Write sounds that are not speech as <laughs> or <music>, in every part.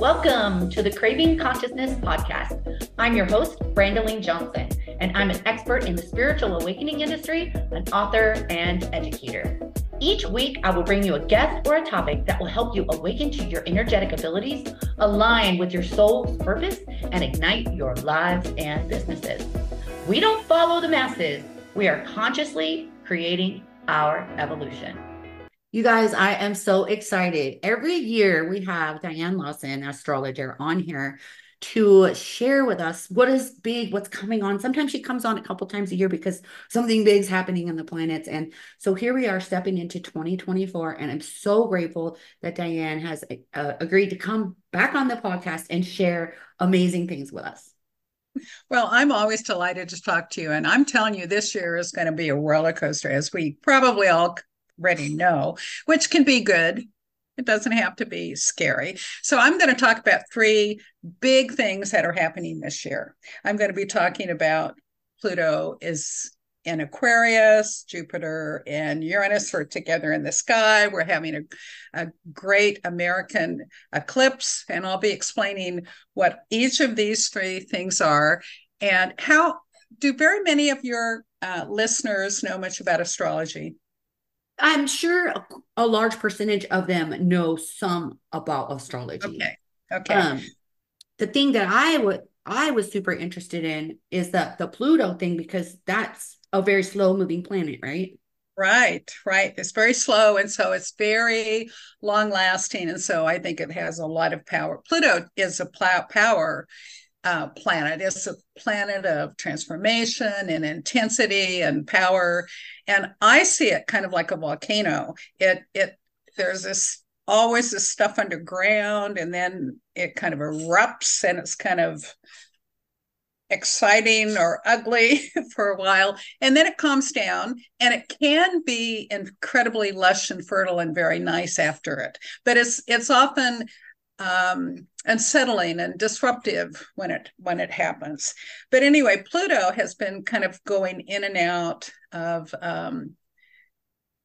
Welcome to the Craving Consciousness podcast. I'm your host, Brandeline Johnson, and I'm an expert in the spiritual awakening industry, an author, and educator. Each week, I will bring you a guest or a topic that will help you awaken to your energetic abilities, align with your soul's purpose, and ignite your lives and businesses. We don't follow the masses, we are consciously creating our evolution. You guys, I am so excited. Every year we have Dianne Lawson, astrologer, on here to share with us what is big, what's coming on. Sometimes she comes on a couple times a year because something big is happening in the planets. And so here we are stepping into 2024. And I'm so grateful that Dianne has uh, agreed to come back on the podcast and share amazing things with us. Well, I'm always delighted to talk to you. And I'm telling you, this year is going to be a roller coaster, as we probably all already know, which can be good. It doesn't have to be scary. So, I'm going to talk about three big things that are happening this year. I'm going to be talking about Pluto is in Aquarius, Jupiter and Uranus are together in the sky. We're having a, a great American eclipse, and I'll be explaining what each of these three things are and how do very many of your uh, listeners know much about astrology? I'm sure a, a, large percentage of them know some about astrology. Okay. Okay. Um, the thing that I would I was super interested in is the the Pluto thing because that's a very slow moving planet, right? Right, right. It's very slow and so it's very long lasting and so I think it has a lot of power. Pluto is a plow power uh, planet. It's a planet of transformation and intensity and power. And I see it kind of like a volcano. It it there's this always this stuff underground, and then it kind of erupts, and it's kind of exciting or ugly <laughs> for a while and then it calms down and it can be incredibly lush and fertile and very nice after it but it's it's often um, unsettling and disruptive when it when it happens. But anyway, Pluto has been kind of going in and out of um,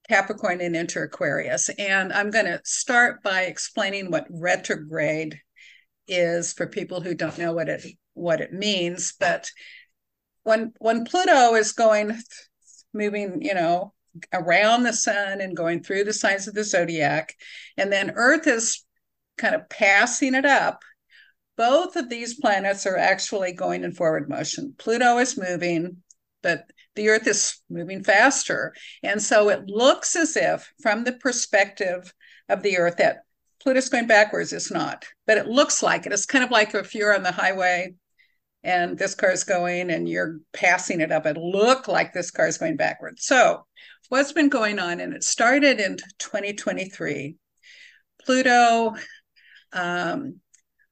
Capricorn and into Aquarius, and I'm going to start by explaining what retrograde is for people who don't know what it what it means. But when when Pluto is going moving, you know, around the sun and going through the signs of the zodiac, and then Earth is kind of passing it up, both of these planets are actually going in forward motion. Pluto is moving, but the Earth is moving faster. And so it looks as if, from the perspective of the Earth, that Pluto's going backwards. It's not, but it looks like it. It's kind of like if you're on the highway and this car is going and you're passing it up, it look like this car is going backwards. So what's been going on, and it started in 2023. Pluto um,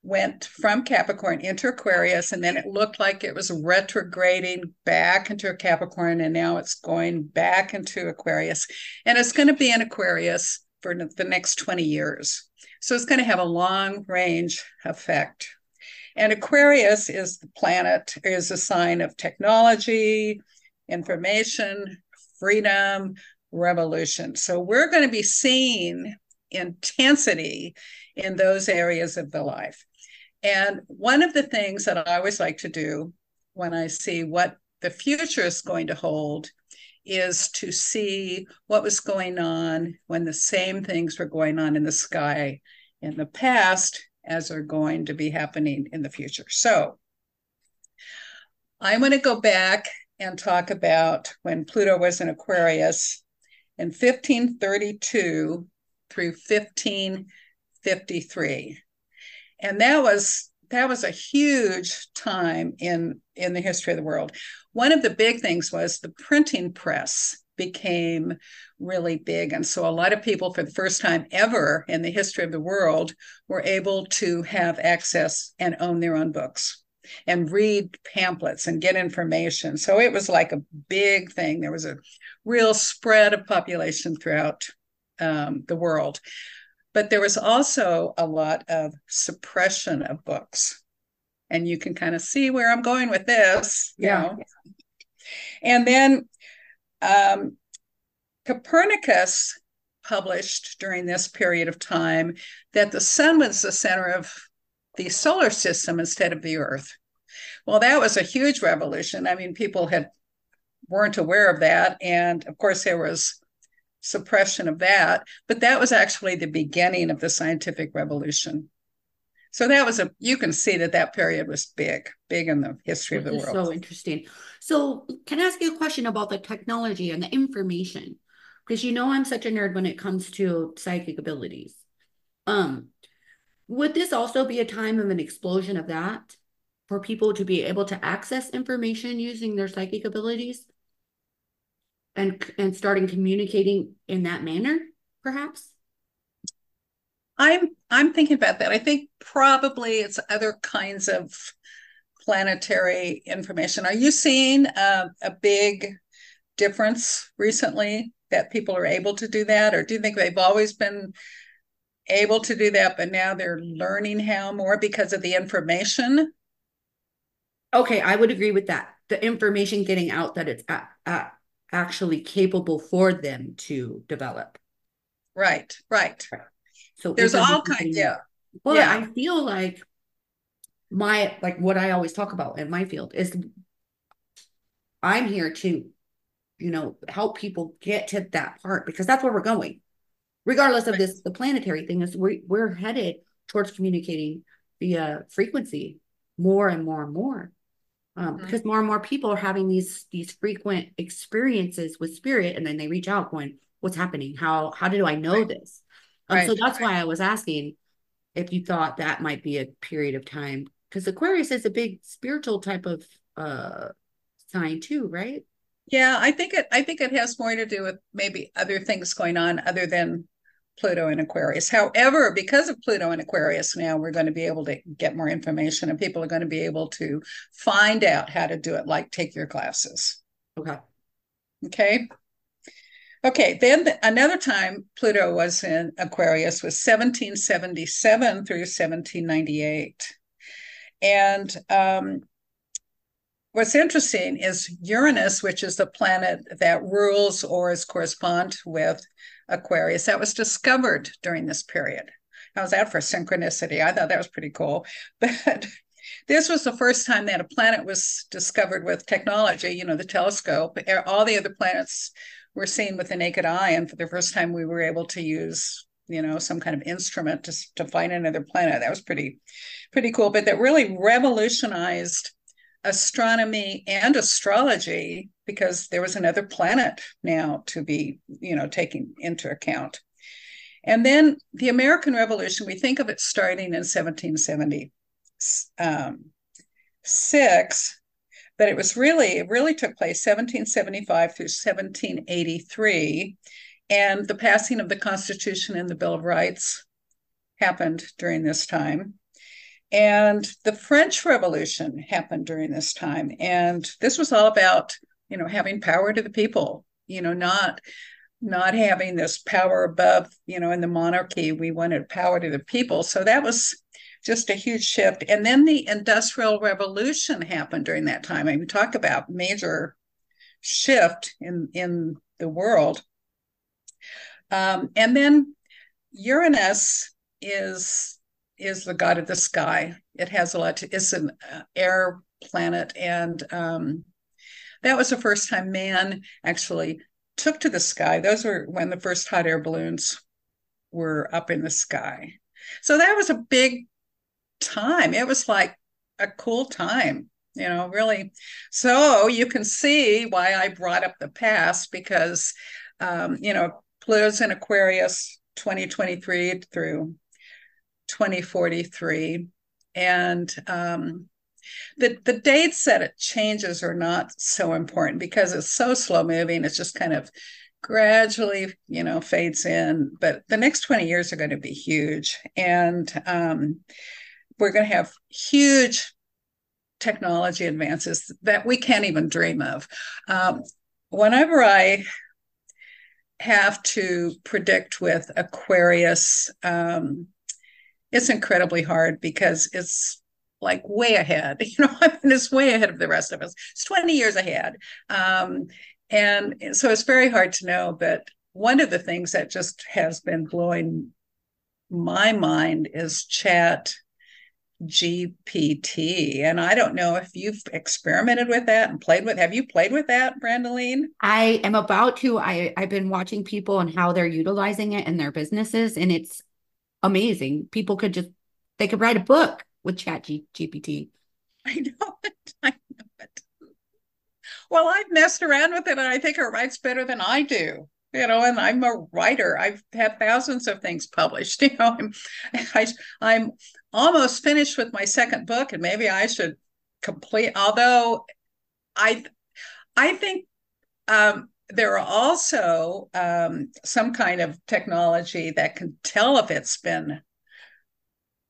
went from Capricorn into Aquarius, and then it looked like it was retrograding back into Capricorn, and now it's going back into Aquarius. And it's going to be in Aquarius for the next 20 years. So it's going to have a long range effect. And Aquarius is the planet, is a sign of technology, information, freedom, revolution. So we're going to be seeing intensity in those areas of the life. And one of the things that I always like to do when I see what the future is going to hold is to see what was going on when the same things were going on in the sky in the past as are going to be happening in the future. So I'm going to go back and talk about when Pluto was in Aquarius in 1532 through 1553. And that was that was a huge time in in the history of the world. One of the big things was the printing press became really big and so a lot of people for the first time ever in the history of the world were able to have access and own their own books and read pamphlets and get information so it was like a big thing there was a real spread of population throughout um, the world. But there was also a lot of suppression of books. And you can kind of see where I'm going with this. yeah. Know? And then um, Copernicus published during this period of time that the sun was the center of the solar system instead of the Earth. Well, that was a huge revolution. I mean, people had weren't aware of that, and of course there was suppression of that. But that was actually the beginning of the scientific revolution. So that was a you can see that that period was big, big in the history of the world. So interesting. So can I ask you a question about the technology and the information? Because you know I'm such a nerd when it comes to psychic abilities. Um, would this also be a time of an explosion of that for people to be able to access information using their psychic abilities and and starting communicating in that manner, perhaps? I'm I'm thinking about that. I think probably it's other kinds of planetary information. Are you seeing a, a big difference recently that people are able to do that, or do you think they've always been able to do that, but now they're learning how more because of the information? Okay, I would agree with that. The information getting out that it's at, at actually capable for them to develop. Right, right. So there's all kinds, yeah. Well, yeah. I feel like my like what I always talk about in my field is I'm here to, you know, help people get to that part because that's where we're going. Regardless of this, the planetary thing is we we're headed towards communicating via frequency more and more and more. Um, mm-hmm. because more and more people are having these these frequent experiences with spirit and then they reach out going what's happening how how do i know right. this um, right. so that's right. why i was asking if you thought that might be a period of time because aquarius is a big spiritual type of uh sign too right yeah i think it i think it has more to do with maybe other things going on other than Pluto and Aquarius. However, because of Pluto and Aquarius now, we're going to be able to get more information and people are going to be able to find out how to do it, like take your classes. Okay. Okay. Okay, then the, another time Pluto was in Aquarius was 1777 through 1798. And um, what's interesting is Uranus, which is the planet that rules or is correspond with Aquarius that was discovered during this period. How's that for synchronicity? I thought that was pretty cool. <laughs> But this was the first time that a planet was discovered with technology, you know, the telescope. All the other planets were seen with the naked eye. And for the first time, we were able to use, you know, some kind of instrument to, to find another planet. That was pretty, pretty cool. But that really revolutionized astronomy and astrology because there was another planet now to be, you know, taken into account. And then the American Revolution, we think of it starting in 1776, um, but it was really, it really took place 1775 through 1783. And the passing of the Constitution and the Bill of Rights happened during this time. And the French Revolution happened during this time. And this was all about, you know, having power to the people, you know, not not having this power above, you know, in the monarchy. We wanted power to the people. So that was just a huge shift. And then the Industrial Revolution happened during that time. I mean, talk about major shift in in the world. Um, and then Uranus is is the god of the sky. It has a lot to, it's an uh, air planet. And um, that was the first time man actually took to the sky. Those were when the first hot air balloons were up in the sky. So that was a big time. It was like a cool time, you know, really. So you can see why I brought up the past because, um, you know, Pluto's in Aquarius 2023 through 2043. And um, the, the dates that it changes are not so important because it's so slow moving. It's just kind of gradually, you know, fades in. But the next 20 years are going to be huge. And um, we're going to have huge technology advances that we can't even dream of. Um, whenever I have to predict with Aquarius, um, it's incredibly hard because it's like way ahead. <laughs> You know, I mean, it's way ahead of the rest of us. It's 20 years ahead. Um, and so it's very hard to know. But one of the things that just has been blowing my mind is chat GPT. And I don't know if you've experimented with that and played with. Have you played with that, Brandaline? I am about to. I I've been watching people and how they're utilizing it in their businesses, and it's amazing. People could just they could write a book with Chat G- GPT. <laughs> I know it. I know it. Well, I've messed around with it, and I think it writes better than I do you know and i'm a writer i've had thousands of things published <laughs> you know i'm I, i'm almost finished with my second book and maybe i should complete although i i think um, there are also um, some kind of technology that can tell if it's been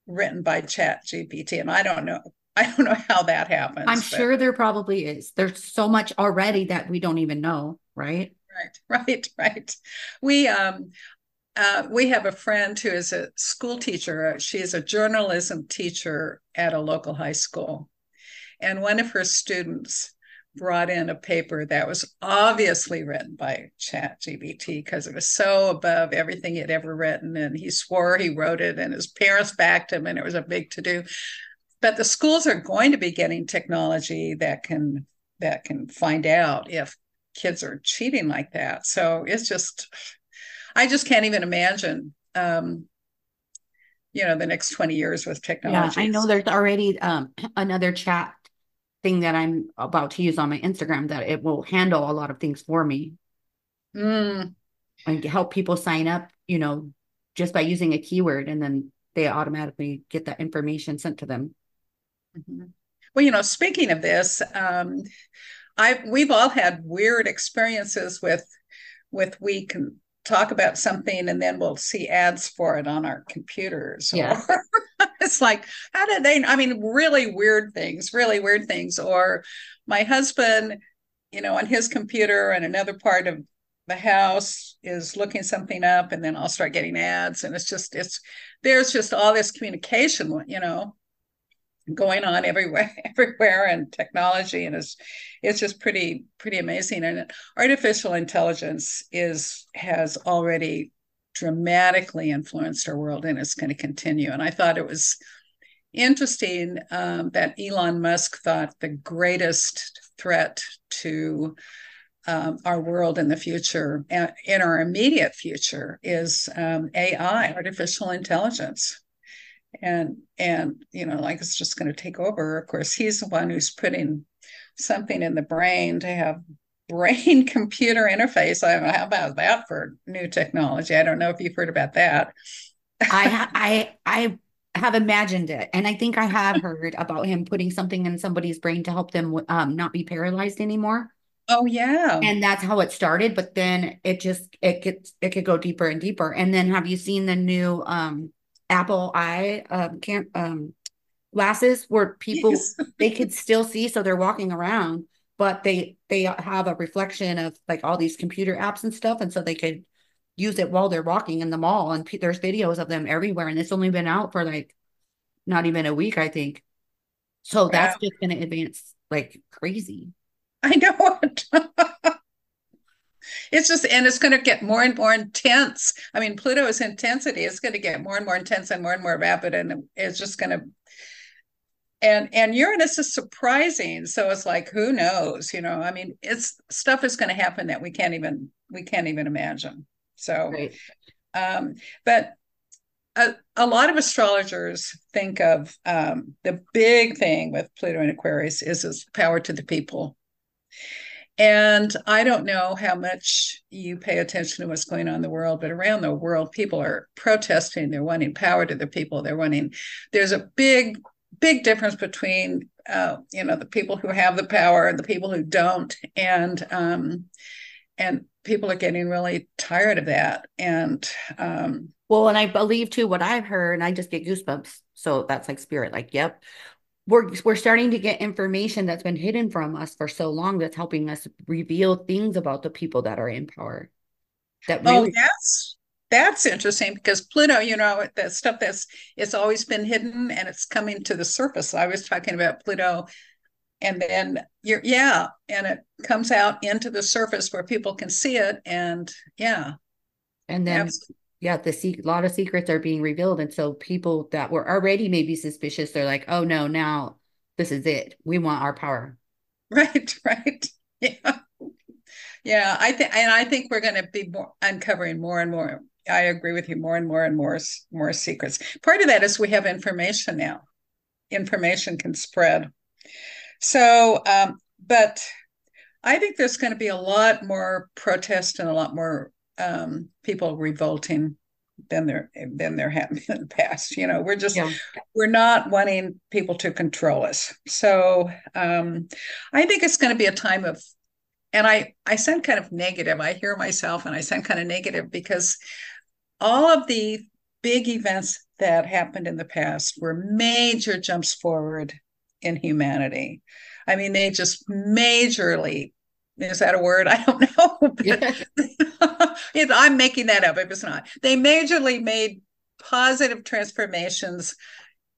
written by chat gpt and i don't know <laughs> i don't know how that happens i'm but. sure there probably is there's so much already that we don't even know right right <laughs> right right we um uh, we have a friend who is a school teacher. She is a journalism teacher at a local high school. And one of her students brought in a paper that was obviously written by Chat GPT because it was so above everything he'd ever written. And he swore he wrote it, and his parents backed him, and it was a big to do. But the schools are going to be getting technology that can that can find out if kids are cheating like that. So it's just, I just can't even imagine, um, you know, the next 20 years with technology. Yeah, I know there's already um, another chat thing that I'm about to use on my Instagram that it will handle a lot of things for me. Mm. And help people sign up, you know, just by using a keyword and then they automatically get that information sent to them. Mm-hmm. Well, you know, speaking of this, um, I we've all had weird experiences with with we can talk about something and then we'll see ads for it on our computers. Yeah. <laughs> it's like, how did they? I mean, really weird things, really weird things. Or my husband, you know, on his computer and another part of the house is looking something up and then I'll start getting ads. And it's just, it's, there's just all this communication, you know, going on everywhere <laughs> everywhere and technology and it's it's just pretty pretty amazing. And artificial intelligence is has already dramatically influenced our world and it's going to continue. And i thought it was interesting um, that elon musk thought the greatest threat to um, our world in the future in our immediate future is um, ai artificial intelligence and and you know like it's just going to take over. Of course he's the one who's putting something in the brain to have <laughs> brain computer interface. I don't know how about that for new technology? I don't know if you've heard about that. I <laughs> i i have imagined it and i think i have heard about him putting something in somebody's brain to help them um, not be paralyzed anymore. Oh yeah. And that's how it started but then it just it gets it could go deeper and deeper. And then have you seen the new um Apple Eye um, um, glasses where people yes. <laughs> they could still see, so they're walking around, but they they have a reflection of like all these computer apps and stuff, and so they could use it while they're walking in the mall. And p- there's videos of them everywhere, and it's only been out for like not even a week, I think. So that's just going to advance like crazy. I know. <laughs> it's just and it's going to get more and more intense i mean pluto's intensity is going to get more and more intense and more and more rapid and it's just going to and and uranus is surprising so it's like who knows you know i mean it's stuff is going to happen that we can't even we can't even imagine so right. um but a, a, lot of astrologers think of um, the big thing with Pluto and Aquarius is its power to the people. And I don't know how much you pay attention to what's going on in the world, but around the world, people are protesting. They're wanting power to the people. They're wanting, there's a big, big difference between, uh, you know, the people who have the power and the people who don't. And, um, and people are getting really tired of that. And, um, well, and I believe too what I've heard, and I just get goosebumps. So that's like spirit, like, yep, we're we're starting to get information that's been hidden from us for so long that's helping us reveal things about the people that are in power that oh, really- oh that's that's interesting because pluto you know that stuff that's it's always been hidden and it's coming to the surface. I was talking about pluto and then you're yeah and it comes out into the surface where people can see it and yeah. And then yeah, the se- a lot of secrets are being revealed. And so people that were already maybe suspicious, they're like, oh no, now this is it. We want our power. <laughs> Right, right. <laughs> Yeah. Yeah, I think and I think we're going to be more uncovering more and more. I agree with you more and more and more more secrets. Part of that is we have information now. Information can spread. So, um, but I think there's going to be a lot more protest and a lot more um, people revolting than there than there have <laughs> been in the past. You know, we're just yeah. we're not wanting people to control us. So um, I think it's going to be a time of, and I I sound kind of negative. I hear myself and I sound kind of negative because all of the big events that happened in the past were major jumps forward in humanity. I mean, they just majorly is that a word? <laughs> I don't know. Yeah. <laughs> I'm making that up if it's not. They majorly made positive transformations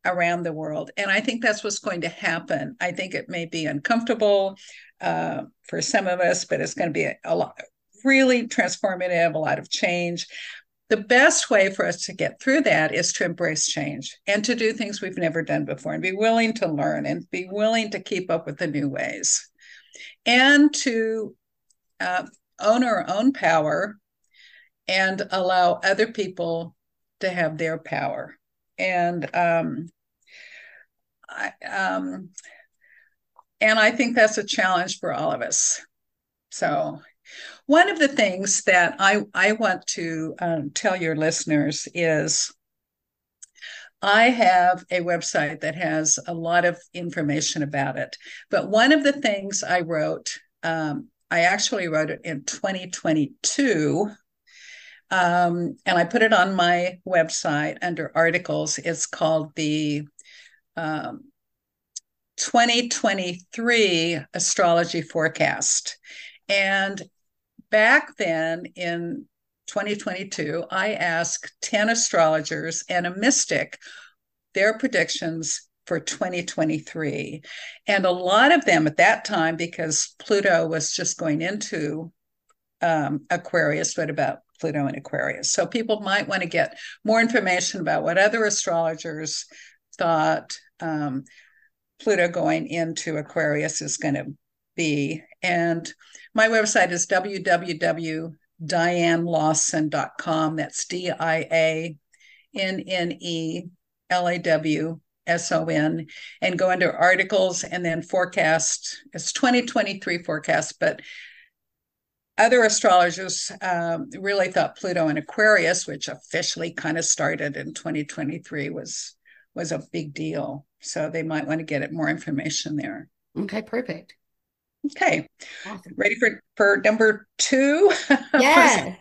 around the world. And I think that's what's going to happen. I think it may be uncomfortable uh, for some of us, but it's going to be a, a lot really transformative, a lot of change. The best way for us to get through that is to embrace change and to do things we've never done before and be willing to learn and be willing to keep up with the new ways and to uh, own our own power and allow other people to have their power. And um, I, um, and I think that's a challenge for all of us. So, one of the things that I I want to um, tell your listeners is I have a website that has a lot of information about it. But one of the things I wrote, um, I actually wrote it in 2022. Um, and I put it on my website under articles. It's called the um, 2023 Astrology Forecast. And back then in 2022, I asked 10 astrologers and a mystic their predictions for 2023. And a lot of them at that time, because Pluto was just going into um, Aquarius, what about Pluto and Aquarius? So people might want to get more information about what other astrologers thought um, Pluto going into Aquarius is going to be. And my website is www diannelawson.com. That's D I A N N E L A W S O N, and go into articles and then forecast. It's 2023 forecast, but other astrologers um, really thought Pluto in Aquarius, which officially kind of started in 2023, was was a big deal. So they might want to get it more information there. Okay, perfect. Okay. Awesome. Ready for, for number two? <laughs> Yeah.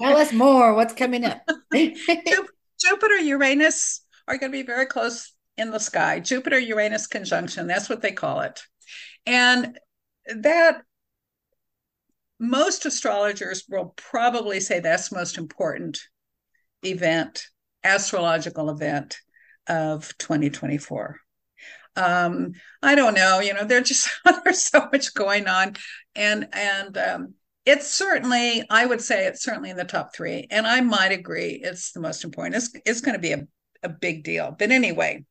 Tell us more. What's coming up? <laughs> Jupiter, Uranus are going to be very close in the sky. Jupiter Uranus conjunction, that's what they call it. And that most astrologers will probably say that's the most important event, astrological event of 2024 um, I don't know, you know, there's just <laughs> there's so much going on, and and um, it's certainly I would say it's certainly in the top three, and I might agree it's the most important. It's it's going to be a a big deal, but anyway,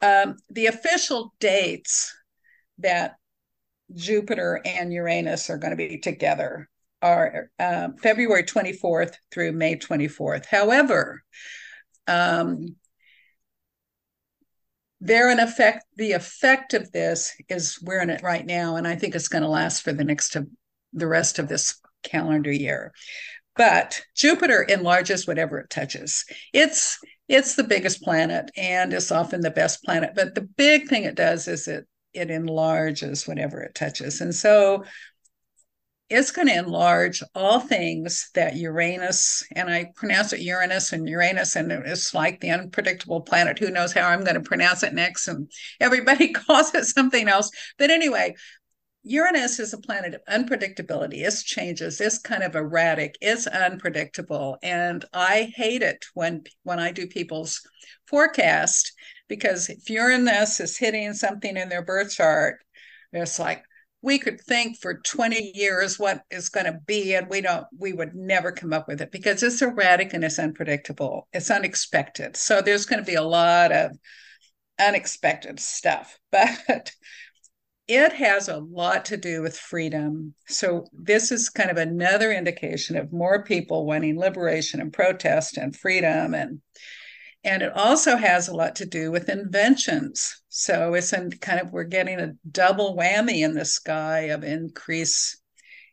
um, the official dates that Jupiter and Uranus are going to be together are um, February 24th through May 24th. However, um, they're in effect the effect of this is we're in it right now and i think it's going to last for the next of the rest of this calendar year. But jupiter enlarges whatever it touches. It's it's the biggest planet and it's often the best planet but the big thing it does is it it enlarges whatever it touches. And so it's going to enlarge all things that Uranus, and I pronounce it Uranus and Uranus, and it's like the unpredictable planet. Who knows how I'm going to pronounce it next? And everybody <laughs> calls it something else. But anyway, Uranus is a planet of unpredictability. It's changes. It's kind of erratic. It's unpredictable, and I hate it when when I do people's forecast because if Uranus is hitting something in their birth chart, it's like we could think for 20 years what is going to be and we don't we would never come up with it because it's erratic and it's unpredictable. It's unexpected. So there's going to be a lot of unexpected stuff <laughs> but it has a lot to do with freedom. So this is kind of another indication of more people wanting liberation and protest and freedom and and it also has a lot to do with inventions. So it's in kind of, we're getting a double whammy in the sky of increased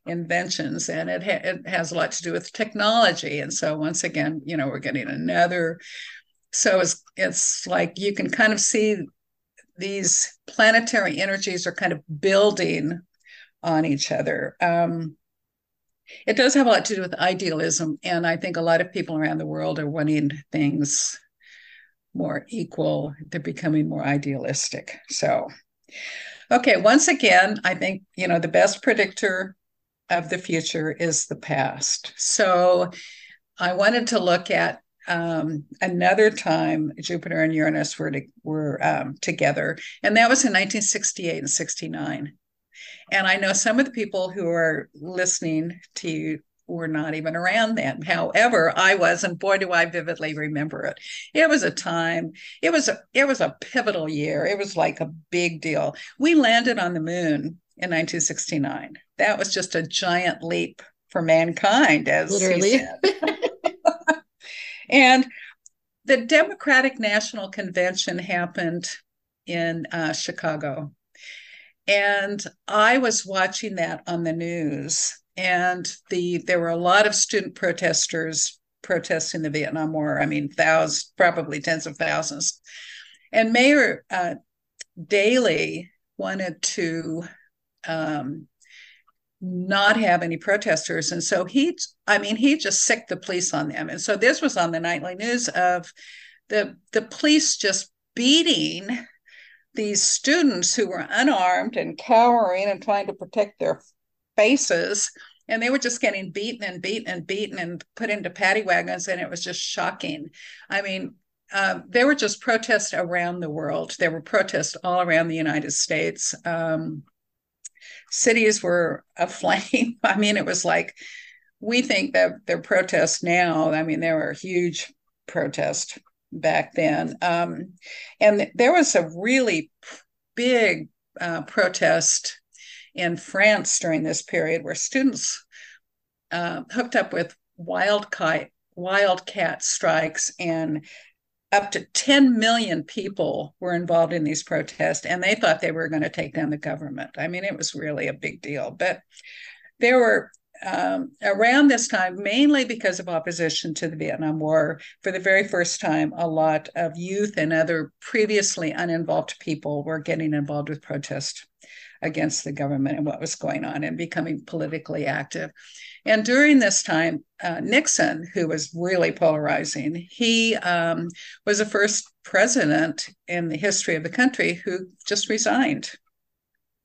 inventions. And it, ha- it has a lot to do with technology. And so once again, you know, we're getting another. So it's, it's like you can kind of see these planetary energies are kind of building on each other. Um, it does have a lot to do with idealism. And I think a lot of people around the world are wanting things more equal. They're becoming more idealistic. So, okay, once again, I think, you know, the best predictor of the future is the past. So, I wanted to look at um, another time Jupiter and Uranus were to, were um, together, and that was in 1968 and 69. And I know some of the people who are listening to were not even around then. However, I was, and boy, do I vividly remember it. It was a time. It was a it was a pivotal year. It was like a big deal. We landed on the moon in 1969. That was just a giant leap for mankind, as literally. <laughs> and the Democratic National Convention happened in uh, Chicago. And I was watching that on the news and the there were a lot of student protesters protesting the Vietnam War. I mean, thousands, probably tens of thousands. And Mayor uh, Daley wanted to um, not have any protesters, and so he, I mean, he just sicked the police on them. And so this was on the nightly news of the the police just beating these students who were unarmed and cowering and trying to protect their faces and they were just getting beaten and beaten and beaten and put into paddy wagons and it was just shocking. I mean uh, there were just protests around the world. There were protests all around the united states. Um, cities were <laughs> aflame. I mean it was like we think that they're protests now. I mean there were huge protests back then. Um, and there was a really big uh, protest in France during this period where students uh, hooked up with wildcat wildcat strikes and up to 10 million people were involved in these protests and they thought they were going to take down the government. I mean it was really a big deal. But there were um, around this time, mainly because of opposition to the Vietnam War, for the very first time, a lot of youth and other previously uninvolved people were getting involved with protest against the government and what was going on and becoming politically active. And during this time, uh, Nixon, who was really polarizing, he um, was the first president in the history of the country who just resigned,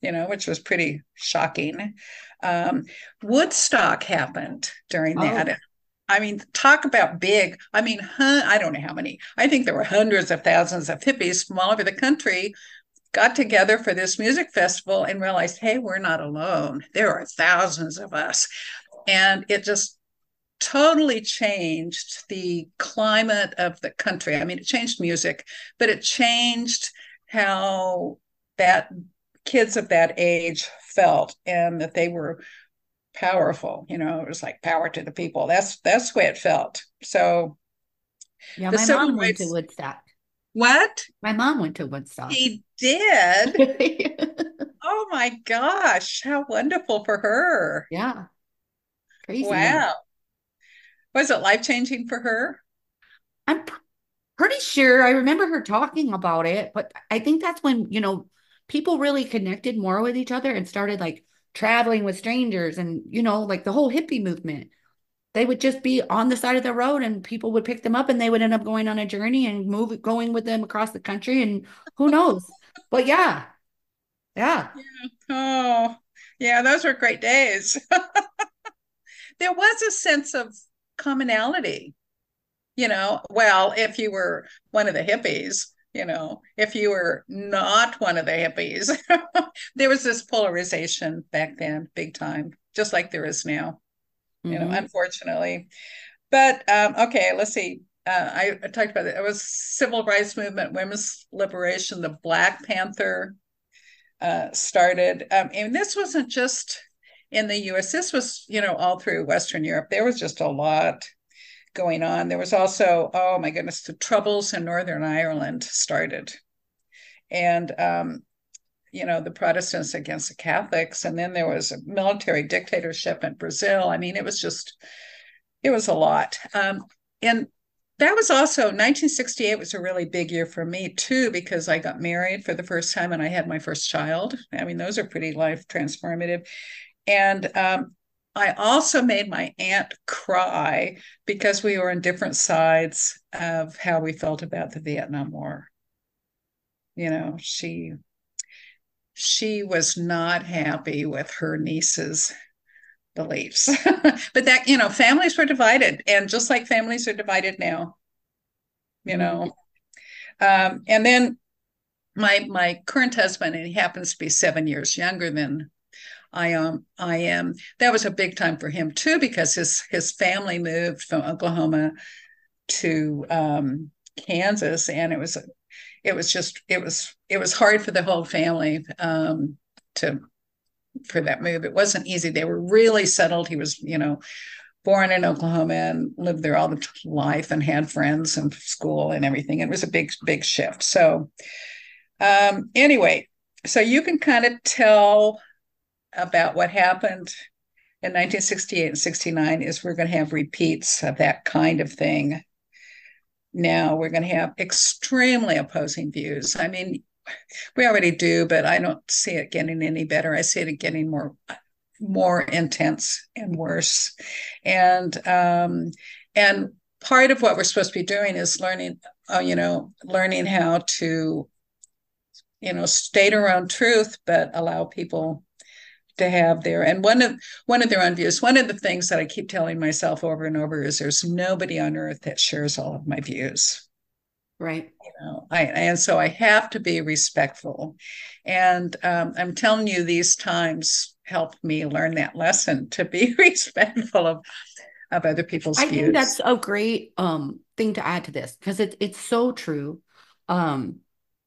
you know, which was pretty shocking. Um, Woodstock happened during that. Oh. I mean, talk about big. I mean, huh, I don't know how many. I think there were hundreds of thousands of hippies from all over the country got together for this music festival and realized, hey, we're not alone. There are thousands of us. And it just totally changed the climate of the country. I mean, it changed music, but it changed how that kids of that age felt and that they were powerful. You know, it was like power to the people. That's that's the way it felt. So yeah, my mom went to Woodstock. What? My mom went to Woodstock. He did. <laughs> oh my gosh, how wonderful for her. Yeah. Crazy. Wow. Was it life changing for her? I'm pretty sure I remember her talking about it, but I think that's when, you know, people really connected more with each other and started like traveling with strangers and, you know, like the whole hippie movement they would just be on the side of the road and people would pick them up and they would end up going on a journey and move going with them across the country and who knows but yeah yeah, yeah. oh yeah those were great days <laughs> there was a sense of commonality you know well if you were one of the hippies you know, if you were not one of the hippies. <laughs> there was this polarization back then, big time, just like there is now, mm-hmm. you know, mm-hmm. unfortunately. But um, okay, let's see. Uh, I, I, talked about it. It was civil rights movement, women's liberation, the Black Panther uh, started. Um, and this wasn't just in the U.S. This was, you know, all through Western Europe. There was just a lot going on. There was also, oh my goodness, the troubles in Northern Ireland started. And, um, you know, the Protestants against the Catholics. And then there was a military dictatorship in Brazil. I mean, it was just, it was a lot. Um, and that was also 1968 was a really big year for me too because i got married for the first time and i had my first child i mean those are pretty life transformative and um, I also made my aunt cry because we were on different sides of how we felt about the Vietnam War. You know, she she was not happy with her niece's beliefs. <laughs> but that, you know, families were divided and just like families are divided now. You know. Um, and then my my current husband, and he happens to be seven years younger than I um I am. That was a big time for him too because his his family moved from Oklahoma to um, Kansas, and it was it was just it was it was hard for the whole family um, to for that move. It wasn't easy. They were really settled. He was you know born in Oklahoma and lived there all the life and had friends and school and everything. It was a big big shift. So um, anyway, so you can kind of tell about what happened in 1968 and 69 is we're going to have repeats of that kind of thing. Now we're going to have extremely opposing views. I mean, we already do, but I don't see it getting any better. I see it getting more more intense and worse. And um, and part of what we're supposed to be doing is learning, uh, you know, learning how to, you know, state our own truth, but allow people to have there. And one of one of their own views, one of the things that I keep telling myself over and over is there's nobody on earth that shares all of my views. Right. You know, I and so I have to be respectful. And um, I'm telling you, these times helped me learn that lesson to be <laughs> respectful of of other people's I views. think that's a great um thing to add to this because it's it's so true. Um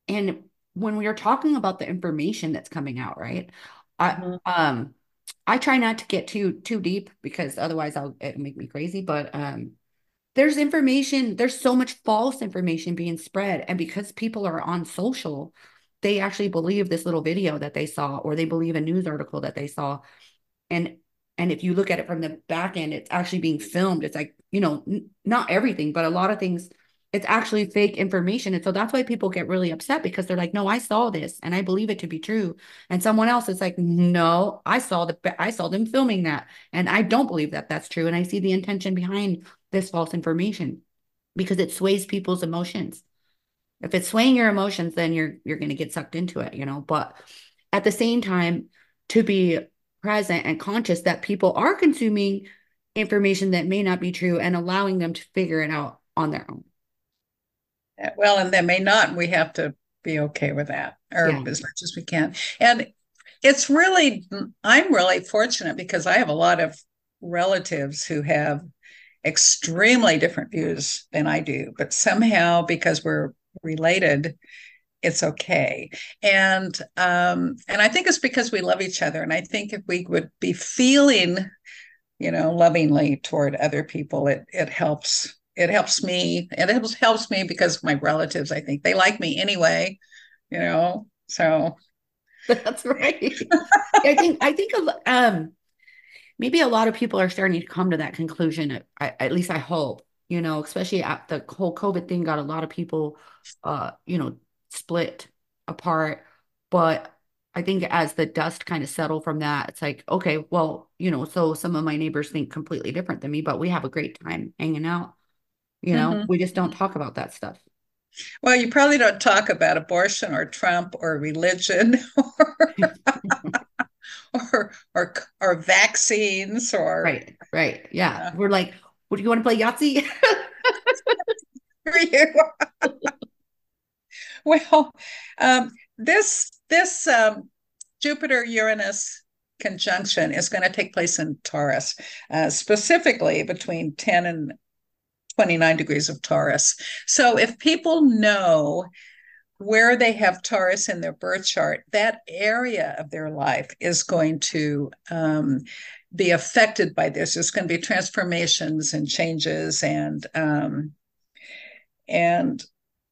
and when we are talking about the information that's coming out, right? I mm-hmm. um I try not to get too too deep because otherwise I'll it'll make me crazy. But um there's information, there's so much false information being spread. And because people are on social, they actually believe this little video that they saw, or they believe a news article that they saw. And and if you look at it from the back end, it's actually being filmed. It's like, you know, n- not everything, but a lot of things it's actually fake information. And so that's why people get really upset because they're like, no, I saw this and I believe it to be true. And someone else is like, no, I saw the, I saw them filming that. And I don't believe that that's true. And I see the intention behind this false information because it sways people's emotions. If it's swaying your emotions, then you're, you're going to get sucked into it, you know, but at the same time, to be present and conscious that people are consuming information that may not be true and allowing them to figure it out on their own. Well, and they may not. We have to be okay with that, or yeah. as much as we can. And it's really, I'm really fortunate because I have a lot of relatives who have extremely different views than I do, but somehow because we're related, it's okay. And um, and I think it's because we love each other. And I think if we would be feeling, you know, lovingly toward other people, it it helps it helps me. It helps helps me because my relatives, I think, they like me anyway. You know, so <laughs> that's right. I think I think um maybe a lot of people are starting to come to that conclusion. I, at least I hope. You know, especially at the whole COVID thing, got a lot of people, uh, you know, split apart. But I think as the dust kind of settle from that, it's like, okay, well, you know, so some of my neighbors think completely different than me, but we have a great time hanging out. You know, mm-hmm. we just don't talk about that stuff. Well, you probably don't talk about abortion or Trump or religion or <laughs> <laughs> <laughs> or, or or vaccines or right, right, yeah. We're like, "What do you want to play Yahtzee?" <laughs> <laughs> Well, um, this this um, Jupiter Uranus conjunction is going to take place in Taurus, uh, specifically between 10 and 29 degrees of Taurus. So if people know where they have Taurus in their birth chart, that area of their life is going to um, be affected by this. There's going to be transformations and changes, and um, and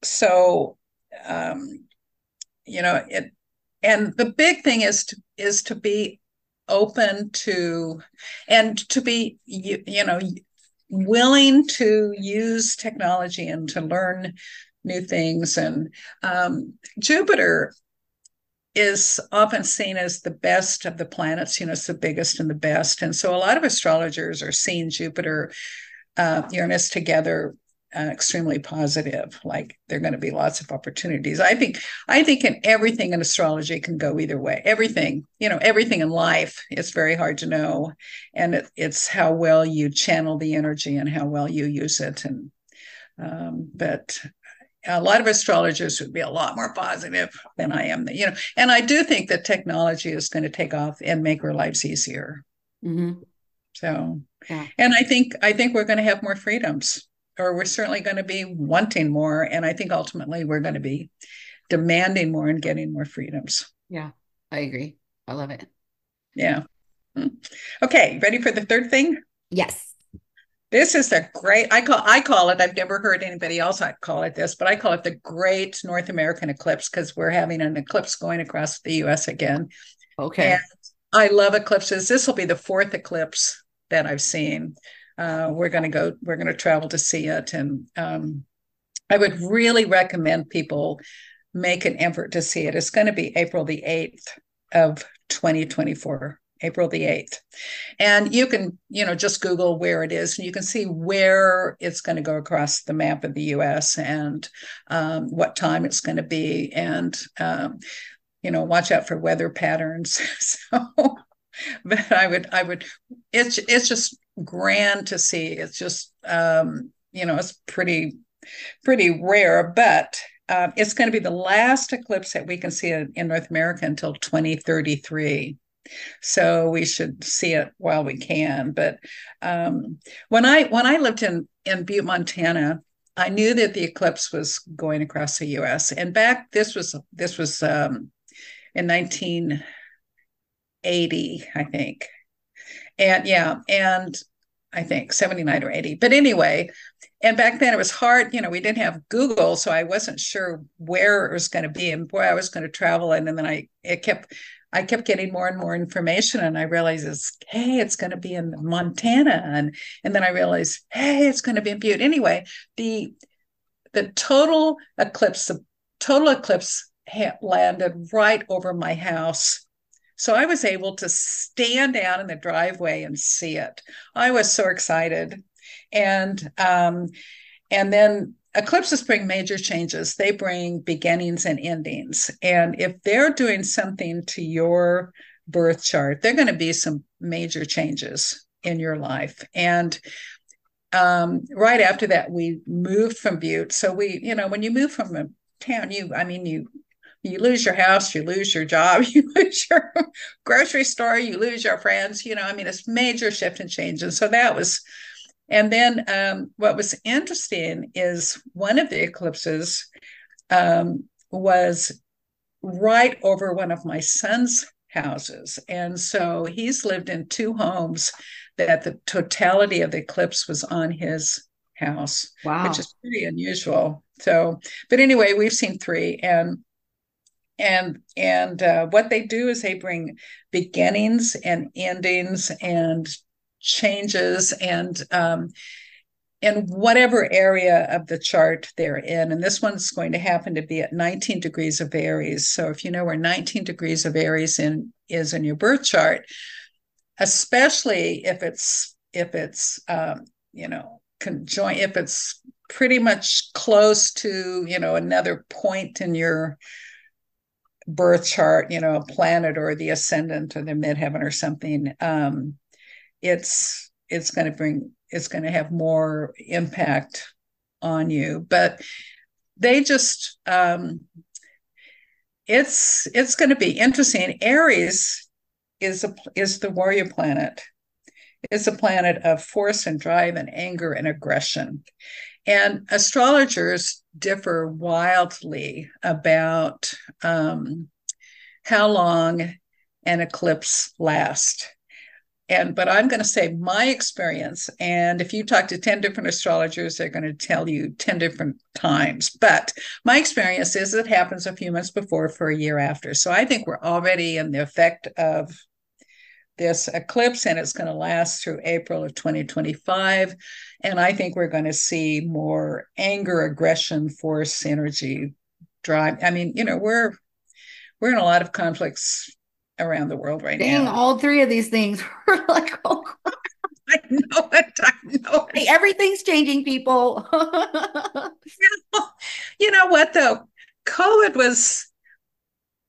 so um, you know it. And the big thing is to is to be open to and to be you, you know willing to use technology and to learn new things. And um, Jupiter is often seen as the best of the planets. You know, it's the biggest and the best. And so a lot of astrologers are seeing Jupiter, uh, Uranus together uh, extremely positive like there are going to be lots of opportunities i think i think in everything in astrology can go either way everything you know everything in life is very hard to know and it, it's how well you channel the energy and how well you use it and um, but a lot of astrologers would be a lot more positive than I am. You know, and I do think that technology is going to take off and make our lives easier. Mm-hmm. So, yeah. and I think I think we're going to have more freedoms, or we're certainly going to be wanting more, and I think ultimately we're going to be demanding more and getting more freedoms. Yeah, I agree. I love it. Yeah. Hmm. Okay, ready for the third thing? Yes. This is the great I call I call it, I've never heard anybody else I call it this, but I call it the great North American eclipse because we're having an eclipse going across the US again. Okay. And I love eclipses. This will be the fourth eclipse that I've seen. Uh, we're going to go, we're going to travel to see it. And um, I would really recommend people make an effort to see it. It's going to be April the 8th of 2024. April the 8th. And you can, you know, just Google where it is and you can see where it's going to go across the map of the US and um, what time it's going to be. And, um, you know, watch out for weather patterns. <laughs> so, but I would, I would, it's, it's just grand to see. It's just, um, you know, it's pretty, pretty rare, but uh, it's going to be the last eclipse that we can see in North America until 2033. So we should see it while we can. But um, when I when I lived in in Butte, Montana, I knew that the eclipse was going across the U.S. And back this was this was um, in 1980, I think. And yeah, and I think 79 or 80. But anyway, and back then it was hard, you know, we didn't have Google, so I wasn't sure where it was going to be and where I was going to travel. And, and then I it kept I kept getting more and more information, and I realized, it's, hey, it's going to be in Montana, and and then I realized, hey, it's going to be in Butte. Anyway, the the total eclipse, the total eclipse landed right over my house. So I was able to stand out in the driveway and see it. I was so excited, and um, and then eclipses bring major changes. They bring beginnings and endings. And if they're doing something to your birth chart, they're going to be some major changes in your life. And um, right after that, we moved from Butte. So we, you know, when you move from a town, you, I mean, you you lose your house, you lose your job, <laughs> you lose your grocery store, you lose your friends. You know, I mean, it's major shift and change. And so that was and then um, what was interesting is one of the eclipses um, was right over one of my son's houses. And so he's lived in two homes that the totality of the eclipse was on his house, wow. which is pretty unusual. So, but anyway, we've seen three and and and uh, what they do is they bring beginnings and endings and changes and um, in whatever area of the chart they're in. And this one's going to happen to be at 19 degrees of Aries. So if you know where 19 degrees of Aries in is in your birth chart, especially if it's if it's um, you know conjoint if it's pretty much close to you know another point in your birth chart you know a planet or the ascendant or the midheaven or something um, it's it's going to bring it's going to have more impact on you but they just um, it's it's going to be interesting. Aries is a is the warrior planet. It's a planet of force and drive and anger and aggression. And astrologers differ wildly about um, how long an eclipse lasts and but i'm going to say my experience and if you talk to 10 different astrologers they're going to tell you 10 different times. But my experience is it happens a few months before for a year after. So i think we're already in the effect of this eclipse and it's going to last through april of 2025 and i think we're going to see more anger aggression force energy drive. I mean you know we're we're in a lot of conflicts around the world right Dang, now. all three of these things <laughs> were like, oh, <laughs> I know it. I know it. Everything's changing, people. <laughs> you know what, though? COVID was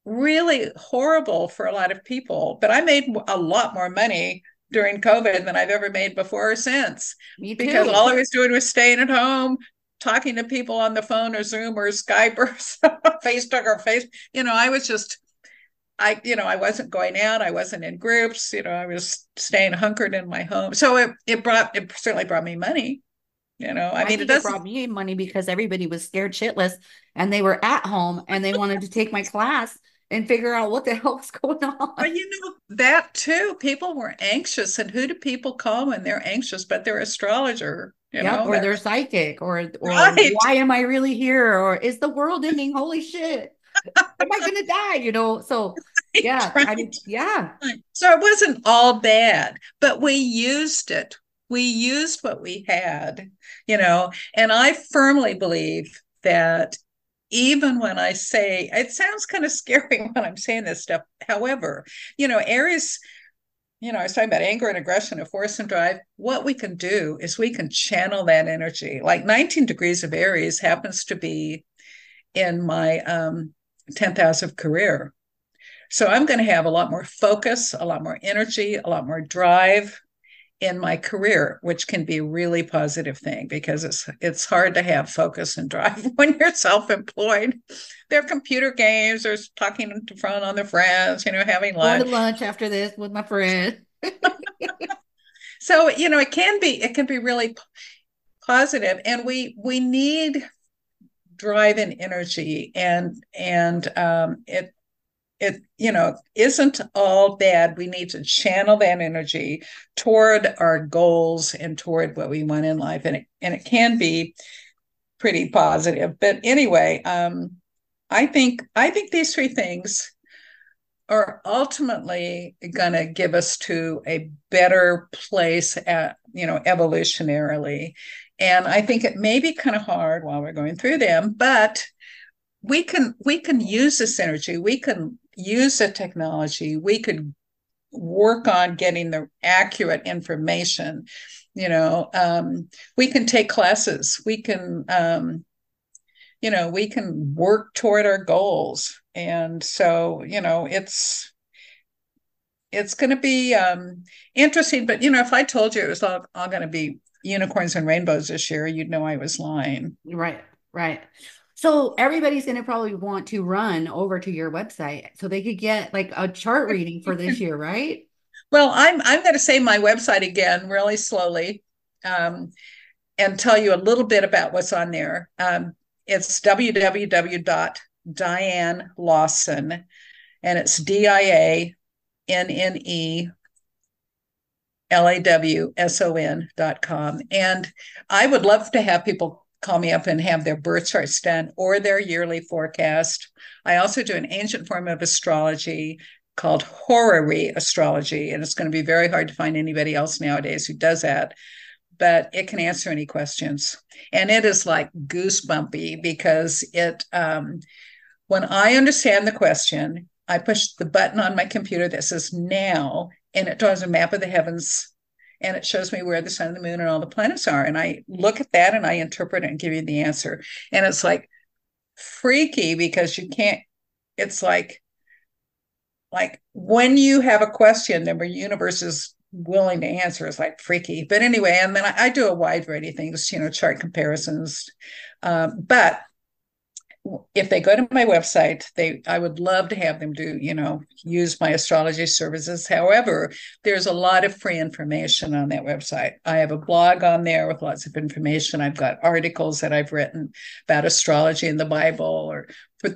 really horrible for a lot of people, but I made a lot more money during COVID than I've ever made before or since. Me too. Because all I was doing was staying at home, talking to people on the phone or Zoom or Skype or Facebook or Face. You know, I was just I, you know, I wasn't going out. I wasn't in groups. You know, I was staying hunkered in my home. So it, it brought, it certainly brought me money. You know, I, I mean, it, it brought me money because everybody was scared shitless and they were at home and they wanted to take my class and figure out what the <laughs> hell was going on. Well, you know, that too. People were anxious. And who do people call when they're anxious, but they're astrologer? You yep, know, or they're psychic, or or right. why am I really here? Or is the world ending? Holy shit am I gonna die? You know, so <laughs> yeah. I mean, yeah. So it wasn't all bad, but we used it. We used what we had, you know, and I firmly believe that even when I say it sounds kind of <laughs> scary when I'm saying this stuff. However, you know, Aries, you know, I was talking about anger and aggression and force and drive. What we can do is we can channel that energy. Like 19 degrees of Aries happens to be in my um 10th house of career. So I'm going to have a lot more focus, a lot more energy, a lot more drive in my career, which can be a really positive thing because it's it's hard to have focus and drive <laughs> when you're self-employed. There are computer games, there's talking to front on the friends, you know, having lunch. Going to lunch after this with my friend. <laughs> so, you know, it can be it can be really positive and we we need drive and energy and and um, it it you know isn't all bad. We need to channel that energy toward our goals and toward what we want in life. And it, and it can be pretty positive. But anyway um, i think i think these three things are ultimately going to give us to a better place at you know evolutionarily. And I think it may be kind of hard while we're going through them, but we can we can use this energy. We can use the technology. We could work on getting the accurate information. You know, um, we can take classes. We can, um, you know, we can work toward our goals. And so, you know, it's it's going to be um, interesting. But you know, if I told you it was all, all going to be unicorns and rainbows this year, you'd know I was lying. Right, right. So everybody's going to probably want to run over to your website so they could get like a chart <laughs> reading for this year, right? Well, I'm I'm going to say my website again really slowly, um, and tell you a little bit about what's on there. Um, it's www.diannelawson, and it's D I A N N E L-A-W-S-O-N dot com. And I would love to have people call me up and have their birth charts done or their yearly forecast. I also do an ancient form of astrology called horary astrology, and it's going to be very hard to find anybody else nowadays who does that. But it can answer any questions, and it is like goosebumpy because it. Um, when I understand the question, I push the button on my computer that says now, and it draws a map of the heavens and it shows me where the sun and the moon and all the planets are. And i look at that and i interpret it and give you the answer. And it's like freaky because you can't it's like like when you have a question the universe is willing to answer. Is like freaky. But anyway and then I, I, do a wide variety of things you know chart comparisons. Um, but if they go to my website, they I would love to have them do, you know, use my astrology services. However, there's a lot of free information on that website. I have a blog on there with lots of information. I've got articles that I've written about astrology in the Bible or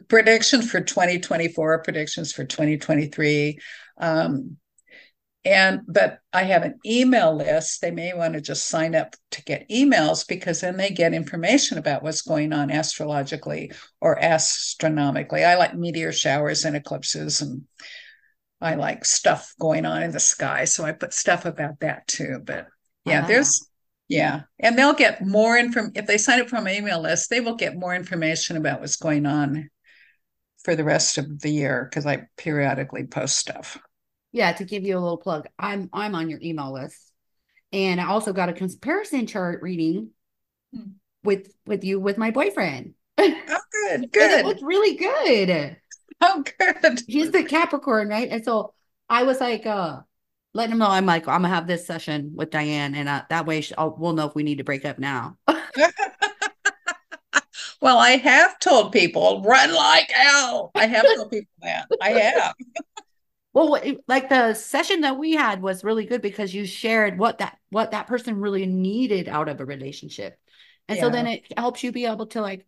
predictions for 2024, predictions for 2023. Um, and but i have an email list. They may want to just sign up to get emails because then they get information about what's going on astrologically or astronomically. I like meteor showers and eclipses and i like stuff going on in the sky. So i put stuff about that too but yeah wow. there's yeah. And they'll get more info if they sign up for my email list they will get more information about what's going on for the rest of the year because i periodically post stuff yeah, to give you a little plug, I'm I'm on your email list, and I also got a comparison chart reading hmm. with with you with my boyfriend. Oh, good, <laughs> good. it looked really good. Oh, good. He's the Capricorn, right? And so I was like, uh, letting him know I'm like I'm gonna have this session with Dianne, and uh, that way I'll, we'll know if we need to break up now. <laughs> well, I have told people run like hell. I have told people that. I have. <laughs> well like the session that we had was really good because you shared what that what that person really needed out of a relationship. And yeah. so then it helps you be able to like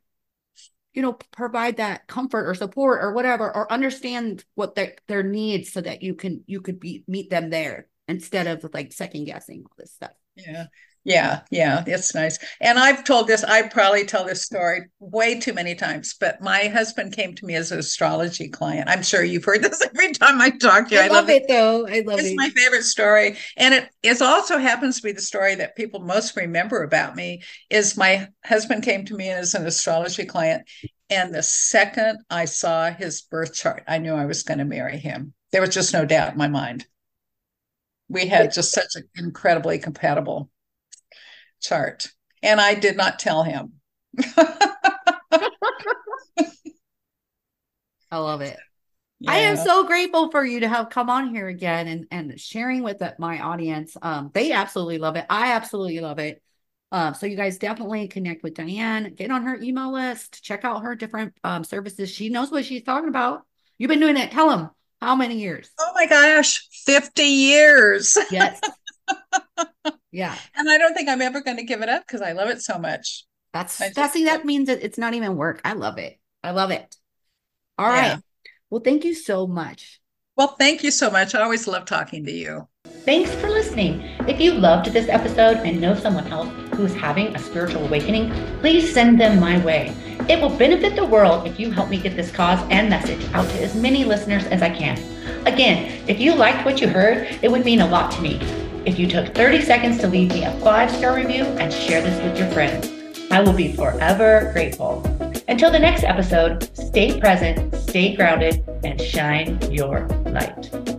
you know provide that comfort or support or whatever or understand what their their needs so that you can you could be meet them there instead of like second guessing all this stuff. Yeah yeah, yeah, it's nice. And I've told this, I probably tell this story way too many times, but my husband came to me as an astrology client. I'm sure you've heard <laughs> this every time I talk to you. I, I love, it, though. I love it's it. It's my favorite story. And it is also happens to be the story that people most remember about me is my husband came to me as an astrology client. And the second I saw his birth chart, I knew I was going to marry him. There was just no doubt in my mind. We had just such an incredibly compatible chart. And I did not tell him. <laughs> I love it. Yeah. I am so grateful for you to have come on here again and, and sharing with the, my audience. Um, they absolutely love it. I absolutely love it. Um, so you guys definitely connect with Dianne, get on her email list, check out her different um, services. She knows what she's talking about. You've been doing it. Tell them how many years? Oh my gosh, 50 years. Yes. <laughs> Yeah. And I don't think I'm ever going to give it up because I love it so much. That's that's see, that means that it's not even work. I love it. I love it. All yeah. right. Well, thank you so much. Well, thank you so much. I always love talking to you. Thanks for listening. If you loved this episode and know someone else who's having a spiritual awakening, please send them my way. It will benefit the world if you help me get this cause and message out to as many listeners as I can. Again, if you liked what you heard, it would mean a lot to me if you took 30 seconds to leave me a five star review and share this with your friends. I will be forever grateful. Until the next episode, stay present, stay grounded, and shine your light.